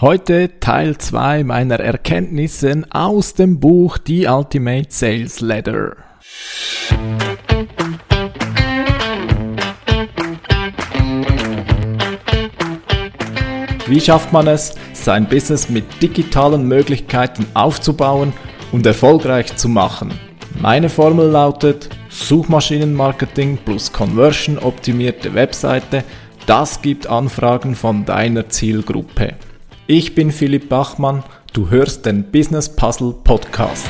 Heute Teil 2 meiner Erkenntnisse aus dem Buch The Ultimate Sales Letter. Wie schafft man es, sein Business mit digitalen Möglichkeiten aufzubauen und erfolgreich zu machen? Meine Formel lautet Suchmaschinenmarketing plus Conversion optimierte Webseite, das gibt Anfragen von deiner Zielgruppe. Ich bin Philipp Bachmann, du hörst den Business Puzzle Podcast.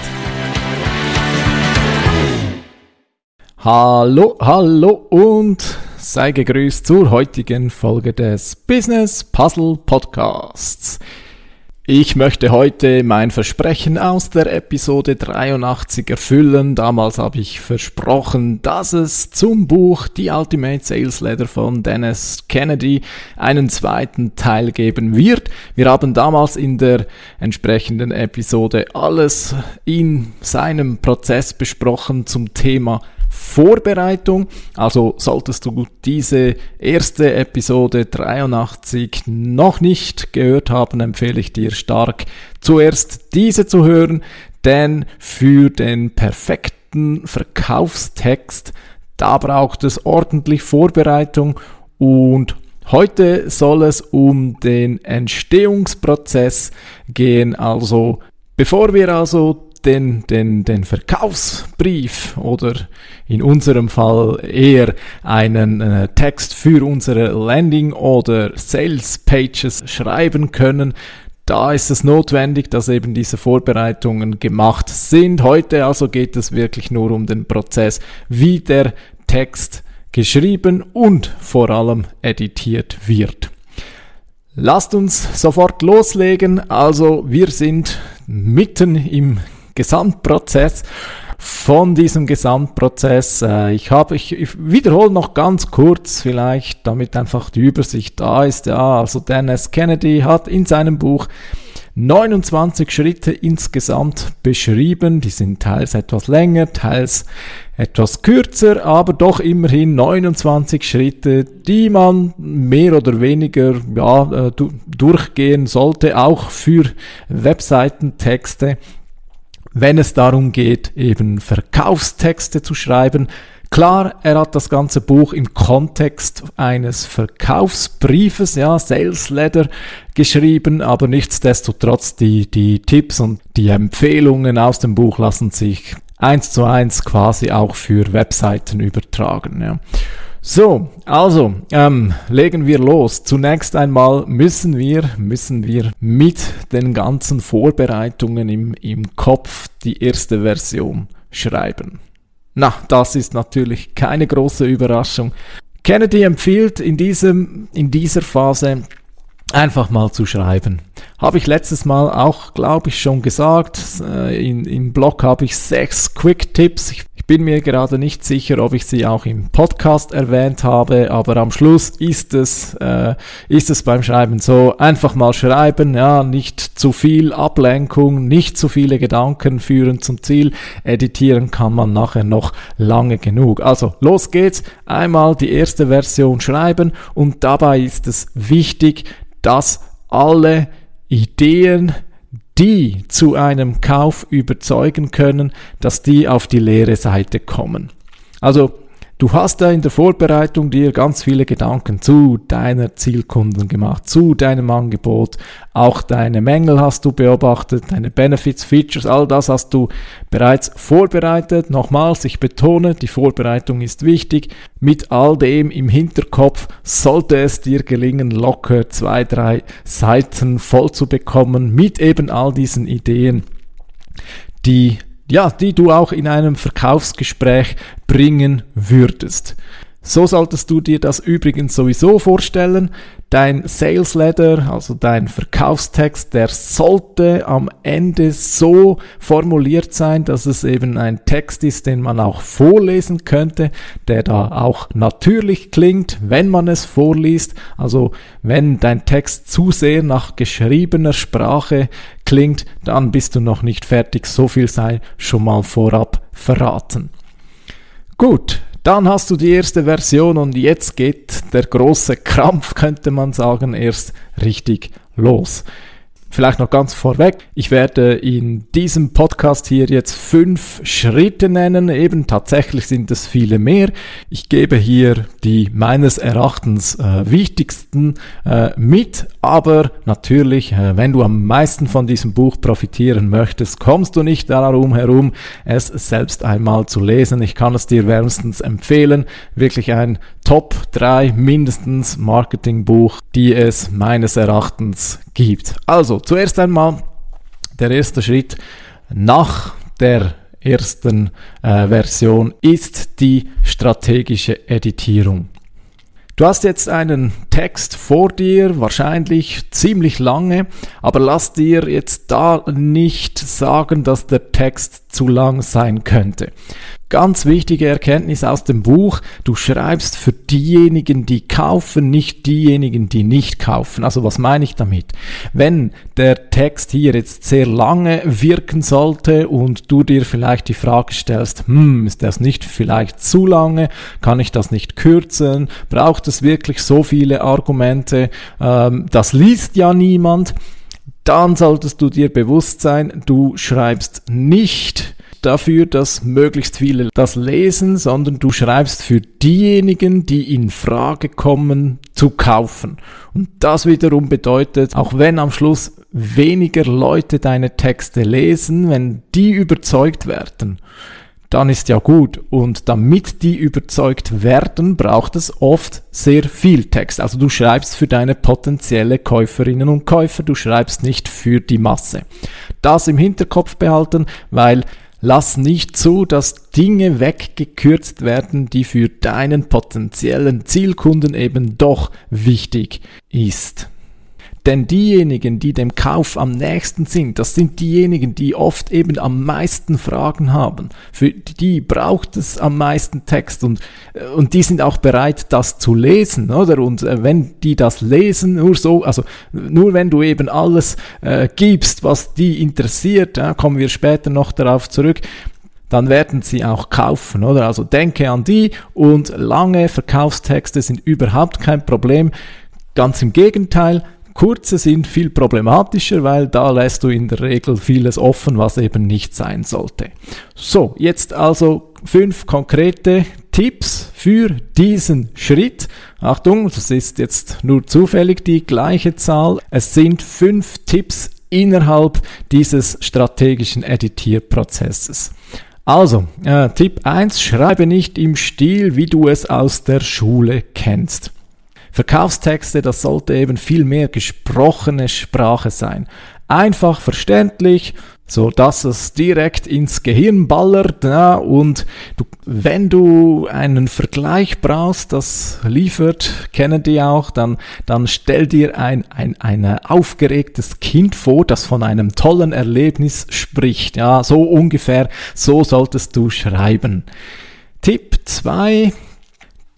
Hallo, hallo und sei gegrüßt zur heutigen Folge des Business Puzzle Podcasts. Ich möchte heute mein Versprechen aus der Episode 83 erfüllen. Damals habe ich versprochen, dass es zum Buch The Ultimate Sales Letter von Dennis Kennedy einen zweiten Teil geben wird. Wir haben damals in der entsprechenden Episode alles in seinem Prozess besprochen zum Thema Vorbereitung. Also solltest du diese erste Episode 83 noch nicht gehört haben, empfehle ich dir stark zuerst diese zu hören, denn für den perfekten Verkaufstext, da braucht es ordentlich Vorbereitung und Heute soll es um den Entstehungsprozess gehen, also bevor wir also den, den, den Verkaufsbrief oder in unserem Fall eher einen äh, Text für unsere Landing oder Sales Pages schreiben können, da ist es notwendig, dass eben diese Vorbereitungen gemacht sind. Heute also geht es wirklich nur um den Prozess, wie der Text geschrieben und vor allem editiert wird. Lasst uns sofort loslegen. Also wir sind mitten im Gesamtprozess von diesem Gesamtprozess. Äh, ich habe, ich, ich wiederhole noch ganz kurz vielleicht, damit einfach die Übersicht da ist. Ja, also Dennis Kennedy hat in seinem Buch 29 Schritte insgesamt beschrieben. Die sind teils etwas länger, teils etwas kürzer, aber doch immerhin 29 Schritte, die man mehr oder weniger ja, äh, durchgehen sollte, auch für Webseitentexte wenn es darum geht, eben Verkaufstexte zu schreiben. Klar, er hat das ganze Buch im Kontext eines Verkaufsbriefes, ja, Sales Letter geschrieben, aber nichtsdestotrotz die, die Tipps und die Empfehlungen aus dem Buch lassen sich eins zu eins quasi auch für Webseiten übertragen, ja. So, also ähm, legen wir los. Zunächst einmal müssen wir, müssen wir mit den ganzen Vorbereitungen im, im Kopf die erste Version schreiben. Na, das ist natürlich keine große Überraschung. Kennedy empfiehlt in, diesem, in dieser Phase einfach mal zu schreiben. Habe ich letztes Mal auch, glaube ich, schon gesagt. Äh, in, Im Blog habe ich sechs Quick Tipps. Ich bin mir gerade nicht sicher, ob ich sie auch im Podcast erwähnt habe, aber am Schluss ist es, äh, ist es beim Schreiben so, einfach mal schreiben, ja, nicht zu viel Ablenkung, nicht zu viele Gedanken führen zum Ziel. Editieren kann man nachher noch lange genug. Also los geht's, einmal die erste Version schreiben und dabei ist es wichtig, dass alle Ideen, die zu einem Kauf überzeugen können, dass die auf die leere Seite kommen. Also Du hast da in der Vorbereitung dir ganz viele Gedanken zu deiner Zielkunden gemacht, zu deinem Angebot, auch deine Mängel hast du beobachtet, deine Benefits, Features, all das hast du bereits vorbereitet. Nochmals, ich betone, die Vorbereitung ist wichtig. Mit all dem im Hinterkopf sollte es dir gelingen, locker zwei, drei Seiten voll zu bekommen mit eben all diesen Ideen, die ja, die du auch in einem Verkaufsgespräch bringen würdest. So solltest du dir das übrigens sowieso vorstellen. Dein Sales Letter, also dein Verkaufstext, der sollte am Ende so formuliert sein, dass es eben ein Text ist, den man auch vorlesen könnte, der da auch natürlich klingt, wenn man es vorliest. Also wenn dein Text zu sehr nach geschriebener Sprache klingt, dann bist du noch nicht fertig. So viel sei schon mal vorab verraten. Gut, dann hast du die erste Version und jetzt geht der große Krampf, könnte man sagen, erst richtig los. Vielleicht noch ganz vorweg. Ich werde in diesem Podcast hier jetzt fünf Schritte nennen. Eben tatsächlich sind es viele mehr. Ich gebe hier die meines Erachtens äh, wichtigsten äh, mit. Aber natürlich, äh, wenn du am meisten von diesem Buch profitieren möchtest, kommst du nicht darum herum, es selbst einmal zu lesen. Ich kann es dir wärmstens empfehlen. Wirklich ein Top 3 mindestens Marketingbuch, die es meines Erachtens gibt. Also, zuerst einmal der erste Schritt nach der ersten äh, Version ist die strategische Editierung. Du hast jetzt einen Text vor dir, wahrscheinlich ziemlich lange, aber lass dir jetzt da nicht sagen, dass der Text zu lang sein könnte. Ganz wichtige Erkenntnis aus dem Buch, du schreibst für diejenigen, die kaufen, nicht diejenigen, die nicht kaufen. Also was meine ich damit? Wenn der Text hier jetzt sehr lange wirken sollte und du dir vielleicht die Frage stellst, hm, ist das nicht vielleicht zu lange? Kann ich das nicht kürzen? Braucht es wirklich so viele Argumente? Ähm, das liest ja niemand. Dann solltest du dir bewusst sein, du schreibst nicht dafür, dass möglichst viele das lesen, sondern du schreibst für diejenigen, die in Frage kommen, zu kaufen. Und das wiederum bedeutet, auch wenn am Schluss weniger Leute deine Texte lesen, wenn die überzeugt werden, dann ist ja gut. Und damit die überzeugt werden, braucht es oft sehr viel Text. Also du schreibst für deine potenzielle Käuferinnen und Käufer, du schreibst nicht für die Masse. Das im Hinterkopf behalten, weil Lass nicht zu, dass Dinge weggekürzt werden, die für deinen potenziellen Zielkunden eben doch wichtig ist. Denn diejenigen, die dem Kauf am nächsten sind, das sind diejenigen, die oft eben am meisten Fragen haben. Für die braucht es am meisten Text und, äh, und die sind auch bereit, das zu lesen, oder? Und äh, wenn die das lesen, nur so, also nur wenn du eben alles äh, gibst, was die interessiert, ja, kommen wir später noch darauf zurück, dann werden sie auch kaufen, oder? Also denke an die und lange Verkaufstexte sind überhaupt kein Problem. Ganz im Gegenteil, Kurze sind viel problematischer, weil da lässt du in der Regel vieles offen, was eben nicht sein sollte. So, jetzt also fünf konkrete Tipps für diesen Schritt. Achtung, das ist jetzt nur zufällig die gleiche Zahl. Es sind fünf Tipps innerhalb dieses strategischen Editierprozesses. Also, äh, Tipp 1, schreibe nicht im Stil, wie du es aus der Schule kennst. Verkaufstexte, das sollte eben viel mehr gesprochene Sprache sein. Einfach verständlich, so dass es direkt ins Gehirn ballert ja, und du, wenn du einen Vergleich brauchst, das liefert, kennen die auch, dann, dann stell dir ein, ein, ein aufgeregtes Kind vor, das von einem tollen Erlebnis spricht. Ja, so ungefähr, so solltest du schreiben. Tipp 2,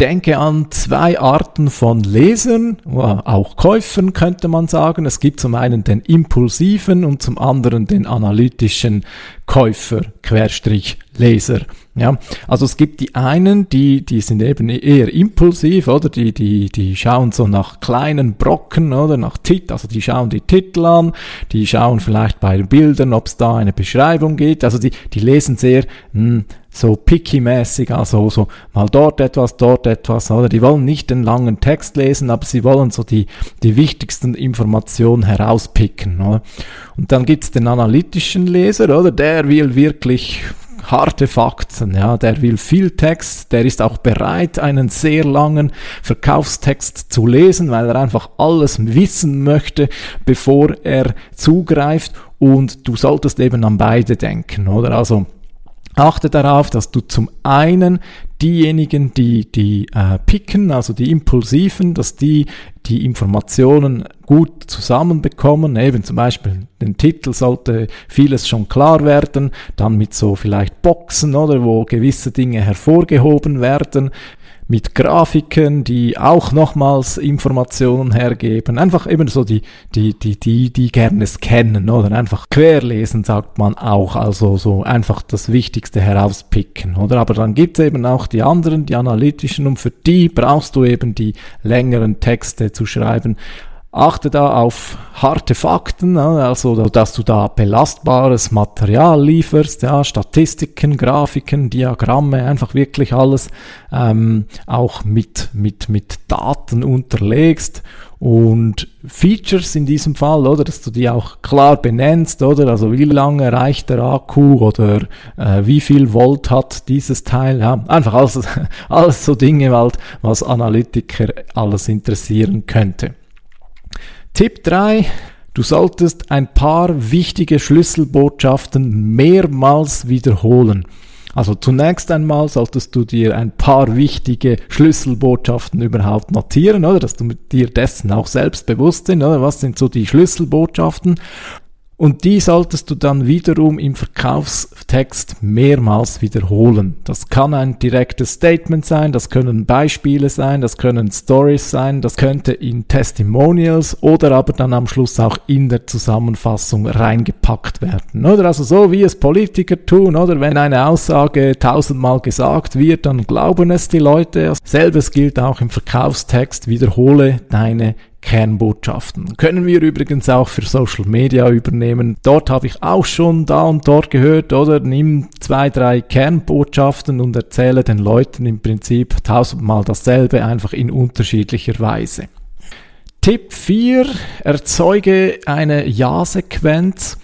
denke an zwei Arten von Lesern, auch Käufern könnte man sagen. Es gibt zum einen den impulsiven und zum anderen den analytischen Käufer, Querstrich Leser. Ja, also es gibt die einen, die, die sind eben eher impulsiv, oder? Die, die, die schauen so nach kleinen Brocken, oder? Nach Tit, also die schauen die Titel an, die schauen vielleicht bei Bildern, ob es da eine Beschreibung gibt. Also die, die lesen sehr mh, hm, so picky-mäßig, also so mal dort etwas, dort etwas, oder? Die wollen nicht den langen Text lesen, aber sie wollen so die, die wichtigsten Informationen herauspicken, oder? Und dann gibt's den analytischen Leser, oder? Der will wirklich harte Fakten, ja, der will viel Text, der ist auch bereit, einen sehr langen Verkaufstext zu lesen, weil er einfach alles wissen möchte, bevor er zugreift und du solltest eben an beide denken, oder? Also, Achte darauf, dass du zum einen diejenigen, die, die äh, picken, also die Impulsiven, dass die die Informationen gut zusammenbekommen. Eben zum Beispiel den Titel sollte vieles schon klar werden, dann mit so vielleicht Boxen oder wo gewisse Dinge hervorgehoben werden mit Grafiken, die auch nochmals Informationen hergeben. Einfach eben so die, die, die, die, die gerne scannen oder einfach querlesen, sagt man auch. Also so einfach das Wichtigste herauspicken, oder? Aber dann gibt es eben auch die anderen, die analytischen und für die brauchst du eben die längeren Texte zu schreiben. Achte da auf harte Fakten, also dass du da belastbares Material lieferst, ja, Statistiken, Grafiken, Diagramme, einfach wirklich alles ähm, auch mit, mit, mit Daten unterlegst. Und Features in diesem Fall, oder, dass du die auch klar benennst, oder, also wie lange reicht der Akku oder äh, wie viel Volt hat dieses Teil, ja, einfach alles, alles so Dinge halt, was Analytiker alles interessieren könnte. Tipp 3, Du solltest ein paar wichtige Schlüsselbotschaften mehrmals wiederholen. Also zunächst einmal solltest du dir ein paar wichtige Schlüsselbotschaften überhaupt notieren, oder? Dass du dir dessen auch selbst bewusst sind, oder? Was sind so die Schlüsselbotschaften? Und die solltest du dann wiederum im Verkaufstext mehrmals wiederholen. Das kann ein direktes Statement sein, das können Beispiele sein, das können Stories sein, das könnte in Testimonials oder aber dann am Schluss auch in der Zusammenfassung reingepackt werden. Oder also so wie es Politiker tun, oder wenn eine Aussage tausendmal gesagt wird, dann glauben es die Leute. Selbes gilt auch im Verkaufstext. Wiederhole deine Kernbotschaften. Können wir übrigens auch für Social Media übernehmen. Dort habe ich auch schon da und dort gehört, oder nimm zwei, drei Kernbotschaften und erzähle den Leuten im Prinzip tausendmal dasselbe, einfach in unterschiedlicher Weise. Tipp 4. Erzeuge eine Ja-Sequenz.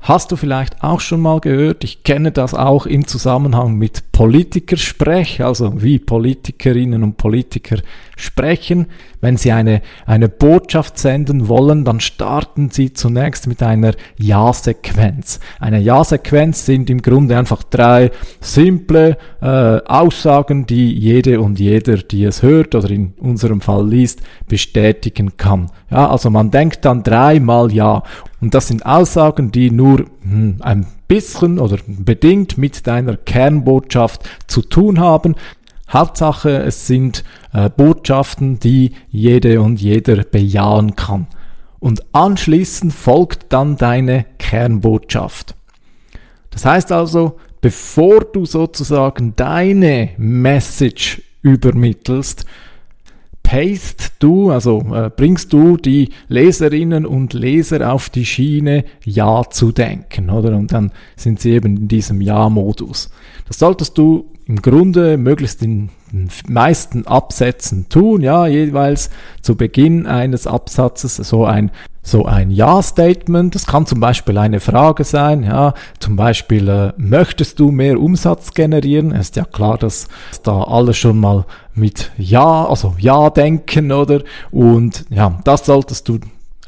Hast du vielleicht auch schon mal gehört? Ich kenne das auch im Zusammenhang mit Politikersprech, also wie Politikerinnen und Politiker sprechen. Wenn sie eine, eine Botschaft senden wollen, dann starten sie zunächst mit einer Ja-Sequenz. Eine Ja-Sequenz sind im Grunde einfach drei simple äh, Aussagen, die jede und jeder, die es hört oder in unserem Fall liest, bestätigen kann. Ja, also man denkt dann dreimal Ja. Und das sind Aussagen, die nur ein bisschen oder bedingt mit deiner Kernbotschaft zu tun haben. Hauptsache, es sind äh, Botschaften, die jede und jeder bejahen kann. Und anschließend folgt dann deine Kernbotschaft. Das heißt also, bevor du sozusagen deine Message übermittelst, paste du, also äh, bringst du die Leserinnen und Leser auf die Schiene, Ja zu denken, oder? Und dann sind sie eben in diesem Ja-Modus. Das solltest du im Grunde möglichst in den meisten Absätzen tun, ja, jeweils zu Beginn eines Absatzes so ein so ein Ja-Statement. Das kann zum Beispiel eine Frage sein, ja, zum Beispiel, äh, möchtest du mehr Umsatz generieren? Ist ja klar, dass da alle schon mal mit Ja, also Ja denken, oder? Und ja, das solltest du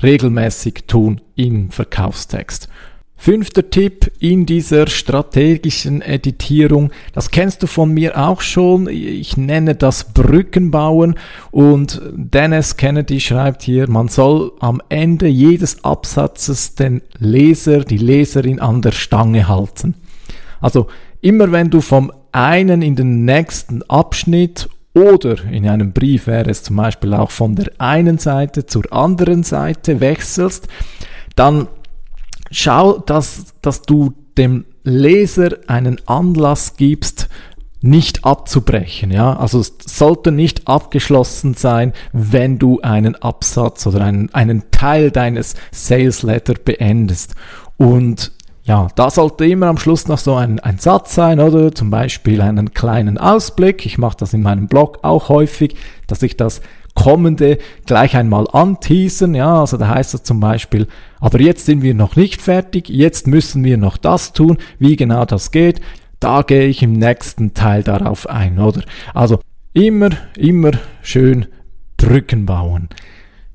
regelmäßig tun im Verkaufstext. Fünfter Tipp in dieser strategischen Editierung, das kennst du von mir auch schon, ich nenne das Brückenbauen. Und Dennis Kennedy schreibt hier, man soll am Ende jedes Absatzes den Leser, die Leserin an der Stange halten. Also immer wenn du vom einen in den nächsten Abschnitt oder in einem Brief wäre es zum Beispiel auch von der einen Seite zur anderen Seite wechselst, dann schau, dass, dass du dem Leser einen Anlass gibst, nicht abzubrechen, ja. Also es sollte nicht abgeschlossen sein, wenn du einen Absatz oder einen, einen Teil deines Sales Letter beendest. Und ja, da sollte immer am Schluss noch so ein, ein Satz sein, oder zum Beispiel einen kleinen Ausblick. Ich mache das in meinem Blog auch häufig, dass ich das kommende gleich einmal anteasen. Ja, also da heißt es zum Beispiel, aber jetzt sind wir noch nicht fertig, jetzt müssen wir noch das tun, wie genau das geht. Da gehe ich im nächsten Teil darauf ein, oder? Also immer, immer schön Brücken bauen.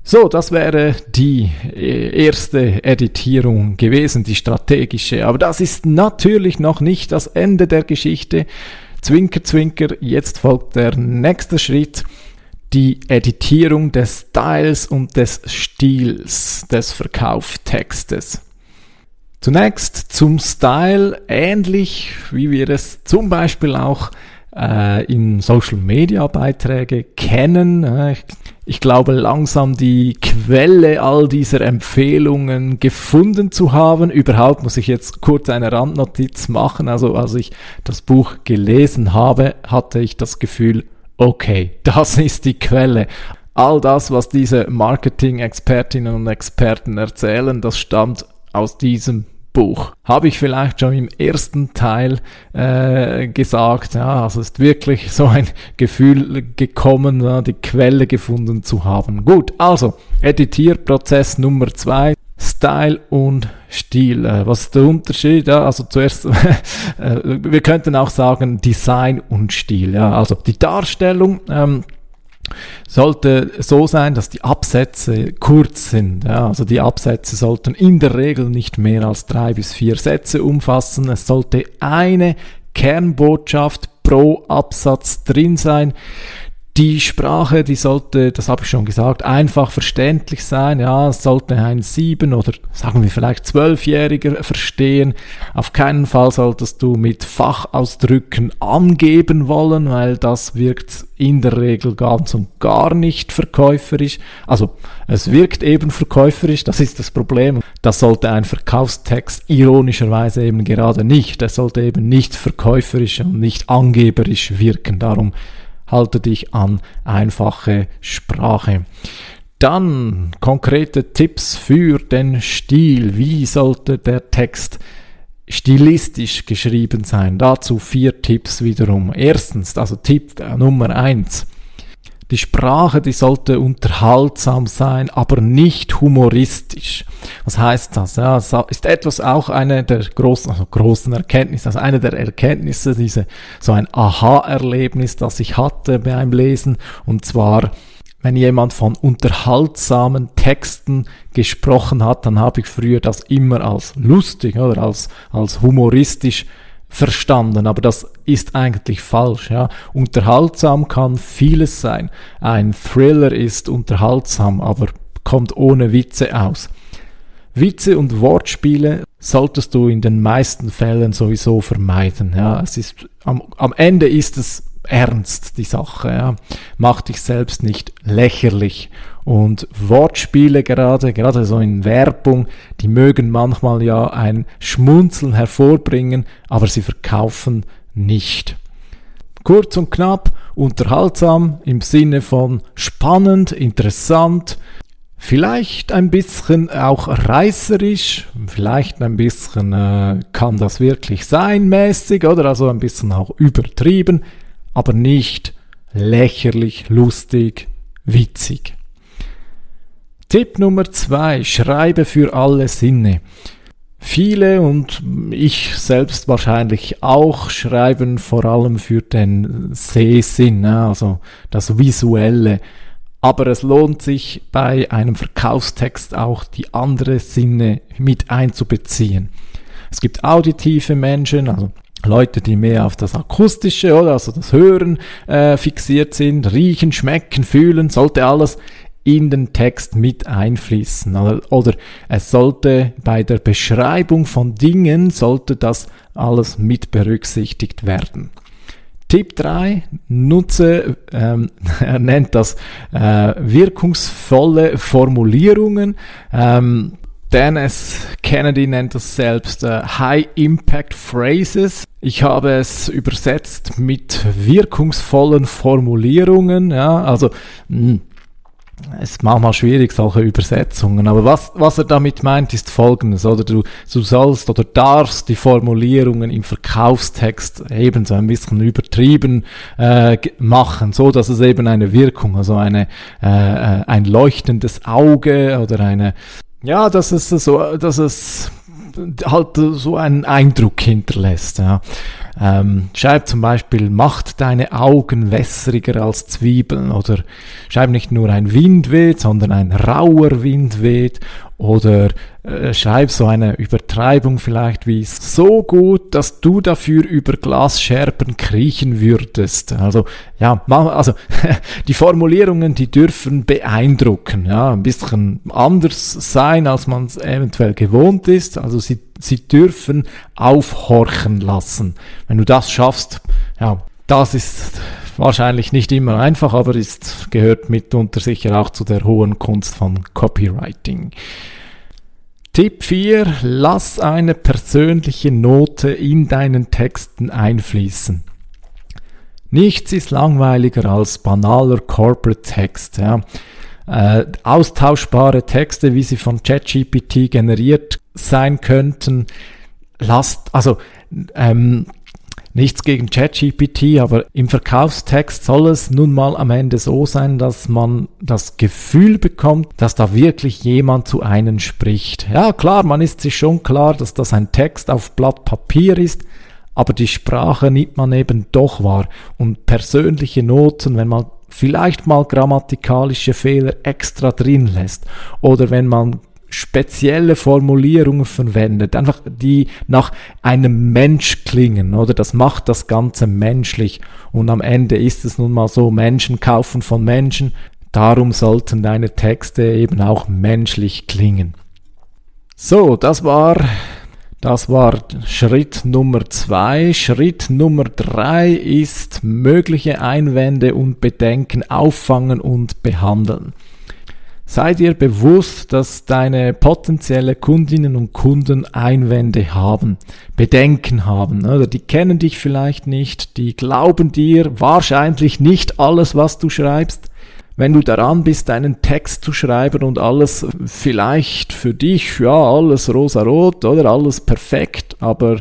So, das wäre die äh, erste Editierung gewesen, die strategische. Aber das ist natürlich noch nicht das Ende der Geschichte. Zwinker, zwinker, jetzt folgt der nächste Schritt die Editierung des Styles und des Stils des Verkauftextes. Zunächst zum Style, ähnlich wie wir es zum Beispiel auch äh, in Social Media Beiträge kennen. Äh, ich glaube langsam die Quelle all dieser Empfehlungen gefunden zu haben. Überhaupt muss ich jetzt kurz eine Randnotiz machen. Also als ich das Buch gelesen habe, hatte ich das Gefühl, okay, das ist die Quelle. all das, was diese Marketing-Expertinnen und Experten erzählen, das stammt aus diesem Buch. Habe ich vielleicht schon im ersten Teil äh, gesagt. Ja, also ist wirklich so ein Gefühl gekommen, die Quelle gefunden zu haben. Gut, also Editierprozess Nummer zwei. Style und Stil. Äh, was ist der Unterschied? Ja, also zuerst, äh, wir könnten auch sagen Design und Stil. Ja, also die Darstellung. Ähm, sollte so sein, dass die Absätze kurz sind. Ja, also die Absätze sollten in der Regel nicht mehr als drei bis vier Sätze umfassen. Es sollte eine Kernbotschaft pro Absatz drin sein. Die Sprache, die sollte, das habe ich schon gesagt, einfach verständlich sein. Ja, es sollte ein sieben oder sagen wir vielleicht zwölfjähriger verstehen. Auf keinen Fall solltest du mit Fachausdrücken angeben wollen, weil das wirkt in der Regel ganz und gar nicht verkäuferisch. Also es wirkt eben verkäuferisch, das ist das Problem. Das sollte ein Verkaufstext ironischerweise eben gerade nicht. Es sollte eben nicht verkäuferisch und nicht angeberisch wirken. Darum halte dich an einfache Sprache. Dann konkrete Tipps für den Stil. Wie sollte der Text stilistisch geschrieben sein? Dazu vier Tipps wiederum. Erstens, also Tipp Nummer eins. Die Sprache, die sollte unterhaltsam sein, aber nicht humoristisch. Was heißt das? Ja, das ist etwas auch eine der großen, also großen Erkenntnisse, also eine der Erkenntnisse, diese, so ein Aha-Erlebnis, das ich hatte beim Lesen, und zwar, wenn jemand von unterhaltsamen Texten gesprochen hat, dann habe ich früher das immer als lustig oder als, als humoristisch verstanden, aber das ist eigentlich falsch. Ja. Unterhaltsam kann vieles sein. Ein Thriller ist unterhaltsam, aber kommt ohne Witze aus. Witze und Wortspiele solltest du in den meisten Fällen sowieso vermeiden. Ja. Es ist, am, am Ende ist es ernst, die Sache. Ja. Mach dich selbst nicht lächerlich und Wortspiele gerade, gerade so in Werbung, die mögen manchmal ja ein Schmunzeln hervorbringen, aber sie verkaufen nicht. Kurz und knapp, unterhaltsam im Sinne von spannend, interessant, vielleicht ein bisschen auch reißerisch, vielleicht ein bisschen äh, kann das wirklich sein mäßig oder also ein bisschen auch übertrieben, aber nicht lächerlich, lustig, witzig. Tipp Nummer zwei, schreibe für alle Sinne. Viele und ich selbst wahrscheinlich auch schreiben vor allem für den Sehsinn, also das Visuelle. Aber es lohnt sich bei einem Verkaufstext auch die andere Sinne mit einzubeziehen. Es gibt auditive Menschen, also Leute, die mehr auf das Akustische oder also das Hören äh, fixiert sind, riechen, schmecken, fühlen, sollte alles in den Text mit einfließen. Oder, oder es sollte bei der Beschreibung von Dingen, sollte das alles mit berücksichtigt werden. Tipp 3, nutze, ähm, er nennt das äh, wirkungsvolle Formulierungen. Ähm, Dennis Kennedy nennt das selbst äh, High Impact Phrases. Ich habe es übersetzt mit wirkungsvollen Formulierungen. Ja, also mh, hm, es ist manchmal schwierig, solche Übersetzungen. Aber was, was er damit meint, ist folgendes, oder? Du, du sollst oder darfst die Formulierungen im Verkaufstext eben so ein bisschen übertrieben äh, machen, so dass es eben eine Wirkung, also eine, äh, äh ein leuchtendes Auge oder eine, ja, dass es so, dass es halt so einen Eindruck hinterlässt. Ja. Ähm, schreib zum Beispiel, macht deine Augen wässriger als Zwiebeln oder schreib nicht nur ein Wind weht, sondern ein rauer Wind weht oder äh, schreib so eine Übertreibung vielleicht wie so gut, dass du dafür über Glasscherben kriechen würdest. Also ja, also die Formulierungen, die dürfen beeindrucken, ja, ein bisschen anders sein, als man es eventuell gewohnt ist. Also sie, sie dürfen aufhorchen lassen. Wenn du das schaffst, ja, das ist wahrscheinlich nicht immer einfach, aber ist, gehört mitunter sicher auch zu der hohen Kunst von Copywriting. Tipp 4, lass eine persönliche Note in deinen Texten einfließen. Nichts ist langweiliger als banaler Corporate Text. Ja. Äh, austauschbare Texte, wie sie von ChatGPT generiert sein könnten, lasst, also ähm, nichts gegen ChatGPT, aber im Verkaufstext soll es nun mal am Ende so sein, dass man das Gefühl bekommt, dass da wirklich jemand zu einem spricht. Ja, klar, man ist sich schon klar, dass das ein Text auf Blatt Papier ist, aber die Sprache nimmt man eben doch wahr und persönliche Noten, wenn man vielleicht mal grammatikalische Fehler extra drin lässt oder wenn man spezielle Formulierungen verwendet, einfach die nach einem Mensch klingen, oder? Das macht das Ganze menschlich. Und am Ende ist es nun mal so, Menschen kaufen von Menschen. Darum sollten deine Texte eben auch menschlich klingen. So, das war das war Schritt Nummer zwei. Schritt Nummer drei ist mögliche Einwände und Bedenken auffangen und behandeln. Sei dir bewusst, dass deine potenzielle Kundinnen und Kunden Einwände haben, Bedenken haben. Oder die kennen dich vielleicht nicht, die glauben dir wahrscheinlich nicht alles, was du schreibst. Wenn du daran bist, einen Text zu schreiben und alles vielleicht für dich, ja, alles rosarot oder alles perfekt, aber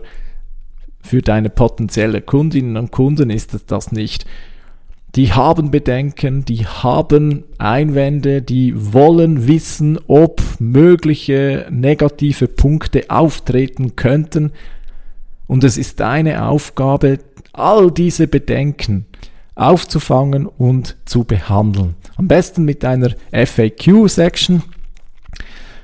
für deine potenzielle Kundinnen und Kunden ist es das nicht die haben Bedenken, die haben Einwände, die wollen wissen, ob mögliche negative Punkte auftreten könnten. Und es ist deine Aufgabe, all diese Bedenken aufzufangen und zu behandeln. Am besten mit einer FAQ-Section.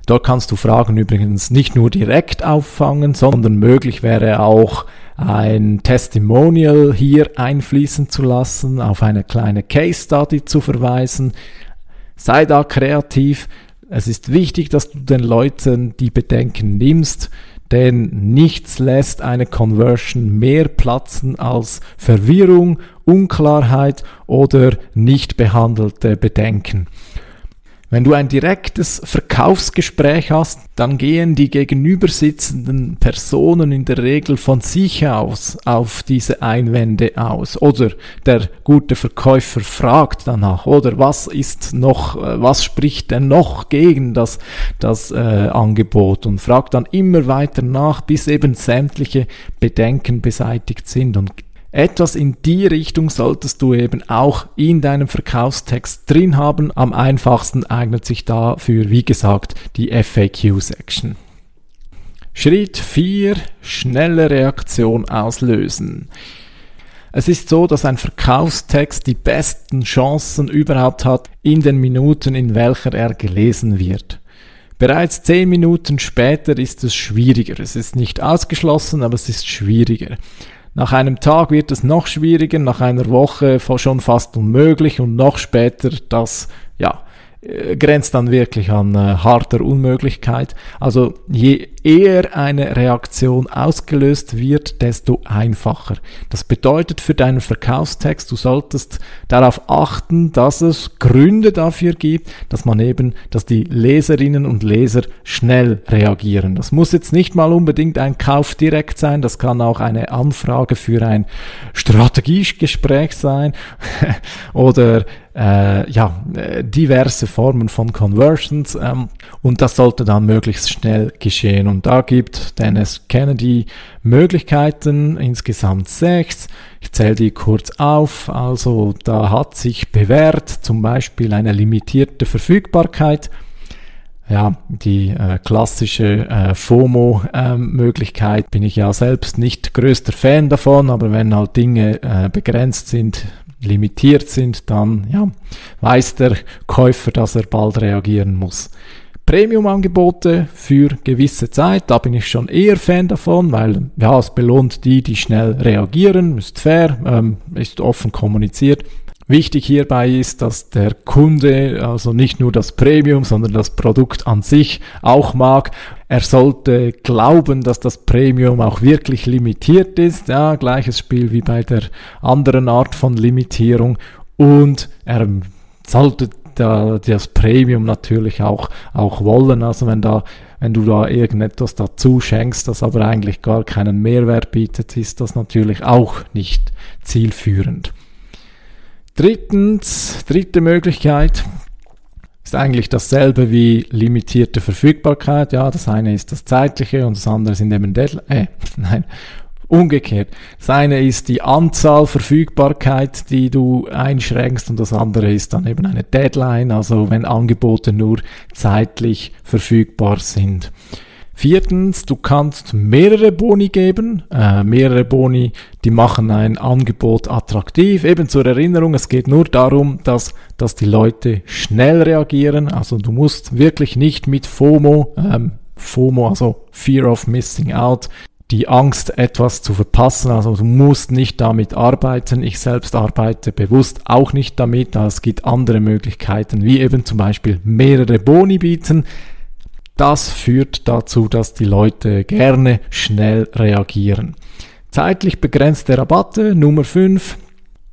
Dort kannst du Fragen übrigens nicht nur direkt auffangen, sondern möglich wäre auch ein Testimonial hier einfließen zu lassen, auf eine kleine Case Study zu verweisen. Sei da kreativ. Es ist wichtig, dass du den Leuten die Bedenken nimmst, denn nichts lässt eine Conversion mehr platzen als Verwirrung, Unklarheit oder nicht behandelte Bedenken. Wenn du ein direktes Verkaufsgespräch hast, dann gehen die gegenübersitzenden Personen in der Regel von sich aus auf diese Einwände aus. Oder der gute Verkäufer fragt danach, oder was ist noch, äh, was spricht denn noch gegen das, das äh, Angebot und fragt dann immer weiter nach, bis eben sämtliche Bedenken beseitigt sind. Und etwas in die Richtung solltest du eben auch in deinem Verkaufstext drin haben. Am einfachsten eignet sich dafür, wie gesagt, die FAQ-Section. Schritt 4. Schnelle Reaktion auslösen. Es ist so, dass ein Verkaufstext die besten Chancen überhaupt hat in den Minuten, in welcher er gelesen wird. Bereits zehn Minuten später ist es schwieriger. Es ist nicht ausgeschlossen, aber es ist schwieriger. Nach einem Tag wird es noch schwieriger, nach einer Woche schon fast unmöglich und noch später das, ja, äh, grenzt dann wirklich an äh, harter Unmöglichkeit. Also je eher eine Reaktion ausgelöst wird, desto einfacher. Das bedeutet für deinen Verkaufstext, du solltest darauf achten, dass es Gründe dafür gibt, dass man eben, dass die Leserinnen und Leser schnell reagieren. Das muss jetzt nicht mal unbedingt ein Kauf direkt sein, das kann auch eine Anfrage für ein Strategiegespräch sein oder äh, ja, äh, diverse Formen von Conversions ähm, und das sollte dann möglichst schnell geschehen. Und da gibt Dennis Kennedy Möglichkeiten, insgesamt sechs. Ich zähle die kurz auf. Also da hat sich bewährt zum Beispiel eine limitierte Verfügbarkeit. Ja, die äh, klassische äh, FOMO-Möglichkeit äh, bin ich ja selbst nicht größter Fan davon, aber wenn halt Dinge äh, begrenzt sind, limitiert sind, dann ja, weiß der Käufer, dass er bald reagieren muss. Premium-Angebote für gewisse Zeit, da bin ich schon eher Fan davon, weil ja, es belohnt die, die schnell reagieren, ist fair, ähm, ist offen kommuniziert. Wichtig hierbei ist, dass der Kunde also nicht nur das Premium, sondern das Produkt an sich auch mag. Er sollte glauben, dass das Premium auch wirklich limitiert ist. Ja, gleiches Spiel wie bei der anderen Art von Limitierung. Und er sollte da, das Premium natürlich auch, auch wollen. Also wenn da, wenn du da irgendetwas dazu schenkst, das aber eigentlich gar keinen Mehrwert bietet, ist das natürlich auch nicht zielführend. Drittens, dritte Möglichkeit ist eigentlich dasselbe wie limitierte Verfügbarkeit. Ja, das eine ist das zeitliche und das andere sind eben Deadline. Äh, nein, umgekehrt. Das eine ist die Anzahl Verfügbarkeit, die du einschränkst und das andere ist dann eben eine Deadline, also wenn Angebote nur zeitlich verfügbar sind. Viertens, du kannst mehrere Boni geben. Äh, mehrere Boni, die machen ein Angebot attraktiv. Eben zur Erinnerung, es geht nur darum, dass, dass die Leute schnell reagieren. Also du musst wirklich nicht mit FOMO, ähm, FOMO, also Fear of Missing Out, die Angst, etwas zu verpassen. Also du musst nicht damit arbeiten. Ich selbst arbeite bewusst auch nicht damit. Es gibt andere Möglichkeiten, wie eben zum Beispiel mehrere Boni bieten. Das führt dazu, dass die Leute gerne schnell reagieren. Zeitlich begrenzte Rabatte Nummer 5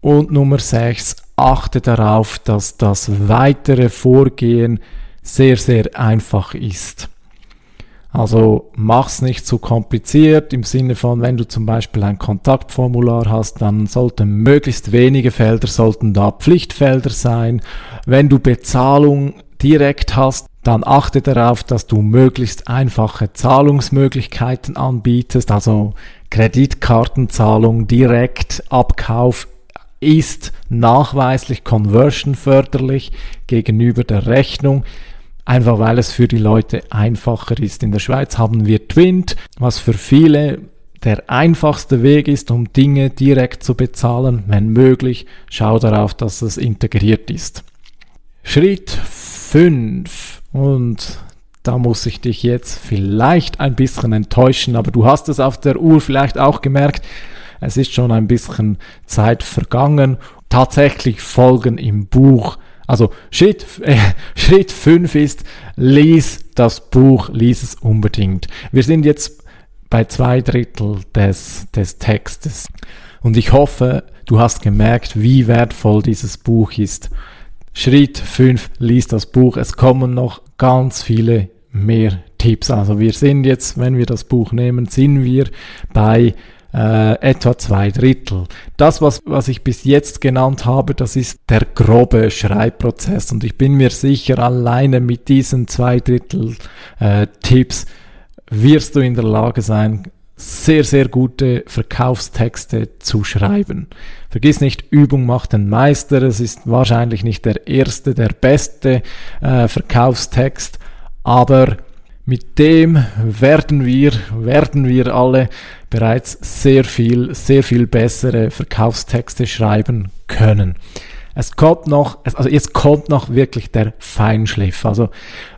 und Nummer 6. Achte darauf, dass das weitere Vorgehen sehr, sehr einfach ist. Also mach's nicht zu kompliziert im Sinne von, wenn du zum Beispiel ein Kontaktformular hast, dann sollten möglichst wenige Felder sollten da Pflichtfelder sein. Wenn du Bezahlung direkt hast, dann achte darauf, dass du möglichst einfache Zahlungsmöglichkeiten anbietest, also Kreditkartenzahlung, direkt Abkauf ist nachweislich conversion förderlich gegenüber der Rechnung, einfach weil es für die Leute einfacher ist. In der Schweiz haben wir Twint, was für viele der einfachste Weg ist, um Dinge direkt zu bezahlen. Wenn möglich, schau darauf, dass es integriert ist. Schritt 5. Und da muss ich dich jetzt vielleicht ein bisschen enttäuschen, aber du hast es auf der Uhr vielleicht auch gemerkt. Es ist schon ein bisschen Zeit vergangen. Tatsächlich folgen im Buch. Also Schritt, äh, Schritt 5 ist, lies das Buch, lies es unbedingt. Wir sind jetzt bei zwei Drittel des, des Textes. Und ich hoffe, du hast gemerkt, wie wertvoll dieses Buch ist. Schritt 5, lies das Buch. Es kommen noch ganz viele mehr Tipps. Also wir sind jetzt, wenn wir das Buch nehmen, sind wir bei äh, etwa zwei Drittel. Das, was, was ich bis jetzt genannt habe, das ist der grobe Schreibprozess. Und ich bin mir sicher, alleine mit diesen zwei Drittel äh, Tipps wirst du in der Lage sein, sehr, sehr gute Verkaufstexte zu schreiben. Vergiss nicht, Übung macht den Meister. Es ist wahrscheinlich nicht der erste, der beste äh, Verkaufstext, aber mit dem werden wir, werden wir alle bereits sehr viel, sehr viel bessere Verkaufstexte schreiben können. Es kommt noch, also jetzt kommt noch wirklich der Feinschliff. Also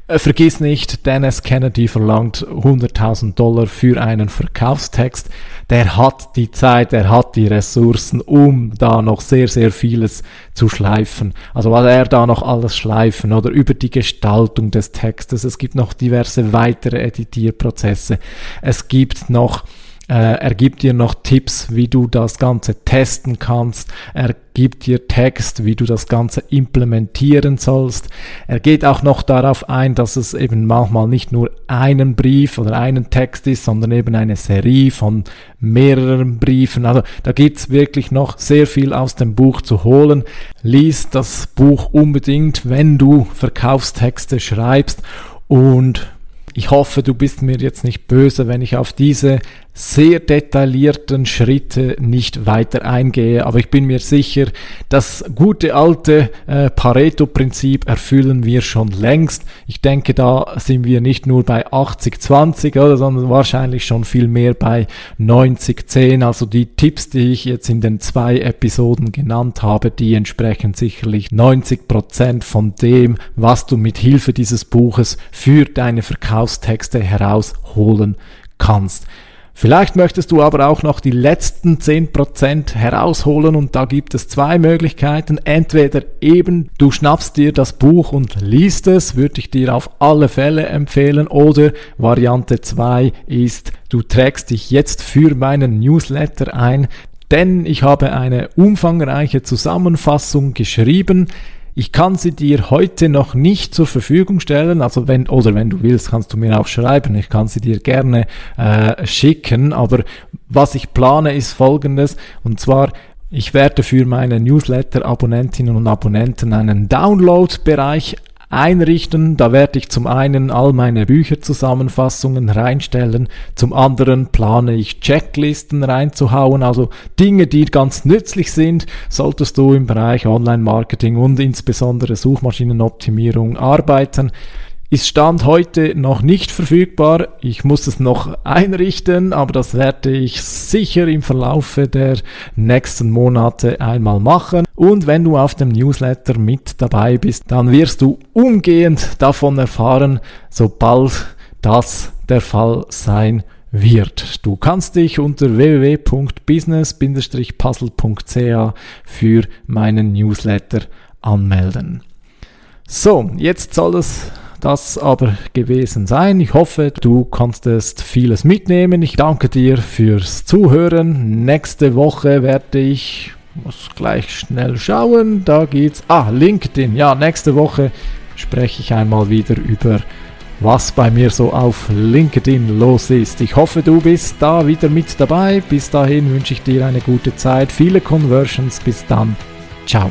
äh, vergiss nicht, Dennis Kennedy verlangt 100.000 Dollar für einen Verkaufstext. Der hat die Zeit, er hat die Ressourcen, um da noch sehr, sehr vieles zu schleifen. Also was er da noch alles schleifen oder über die Gestaltung des Textes. Es gibt noch diverse weitere Editierprozesse. Es gibt noch er gibt dir noch Tipps, wie du das Ganze testen kannst. Er gibt dir Text, wie du das Ganze implementieren sollst. Er geht auch noch darauf ein, dass es eben manchmal nicht nur einen Brief oder einen Text ist, sondern eben eine Serie von mehreren Briefen. Also da gibt's wirklich noch sehr viel aus dem Buch zu holen. Lies das Buch unbedingt, wenn du Verkaufstexte schreibst und ich hoffe, du bist mir jetzt nicht böse, wenn ich auf diese sehr detaillierten Schritte nicht weiter eingehe, aber ich bin mir sicher, das gute alte äh, Pareto-Prinzip erfüllen wir schon längst. Ich denke, da sind wir nicht nur bei 80-20, oder, sondern wahrscheinlich schon viel mehr bei 90-10. Also die Tipps, die ich jetzt in den zwei Episoden genannt habe, die entsprechen sicherlich 90 Prozent von dem, was du mit Hilfe dieses Buches für deine Verkaufstexte herausholen kannst. Vielleicht möchtest du aber auch noch die letzten 10% herausholen und da gibt es zwei Möglichkeiten. Entweder eben du schnappst dir das Buch und liest es, würde ich dir auf alle Fälle empfehlen, oder Variante 2 ist, du trägst dich jetzt für meinen Newsletter ein, denn ich habe eine umfangreiche Zusammenfassung geschrieben, ich kann sie dir heute noch nicht zur Verfügung stellen, also wenn, oder wenn du willst, kannst du mir auch schreiben, ich kann sie dir gerne äh, schicken, aber was ich plane ist folgendes, und zwar Ich werde für meine Newsletter-Abonnentinnen und Abonnenten einen Download-Bereich einrichten. Da werde ich zum einen all meine Bücherzusammenfassungen reinstellen, zum anderen plane ich Checklisten reinzuhauen, also Dinge, die ganz nützlich sind, solltest du im Bereich Online-Marketing und insbesondere Suchmaschinenoptimierung arbeiten ist Stand heute noch nicht verfügbar. Ich muss es noch einrichten, aber das werde ich sicher im Verlaufe der nächsten Monate einmal machen. Und wenn du auf dem Newsletter mit dabei bist, dann wirst du umgehend davon erfahren, sobald das der Fall sein wird. Du kannst dich unter www.business-puzzle.ca für meinen Newsletter anmelden. So, jetzt soll es das aber gewesen sein. Ich hoffe, du konntest vieles mitnehmen. Ich danke dir fürs Zuhören. Nächste Woche werde ich, muss gleich schnell schauen, da geht's, ah, LinkedIn. Ja, nächste Woche spreche ich einmal wieder über was bei mir so auf LinkedIn los ist. Ich hoffe, du bist da wieder mit dabei. Bis dahin wünsche ich dir eine gute Zeit, viele Conversions. Bis dann. Ciao.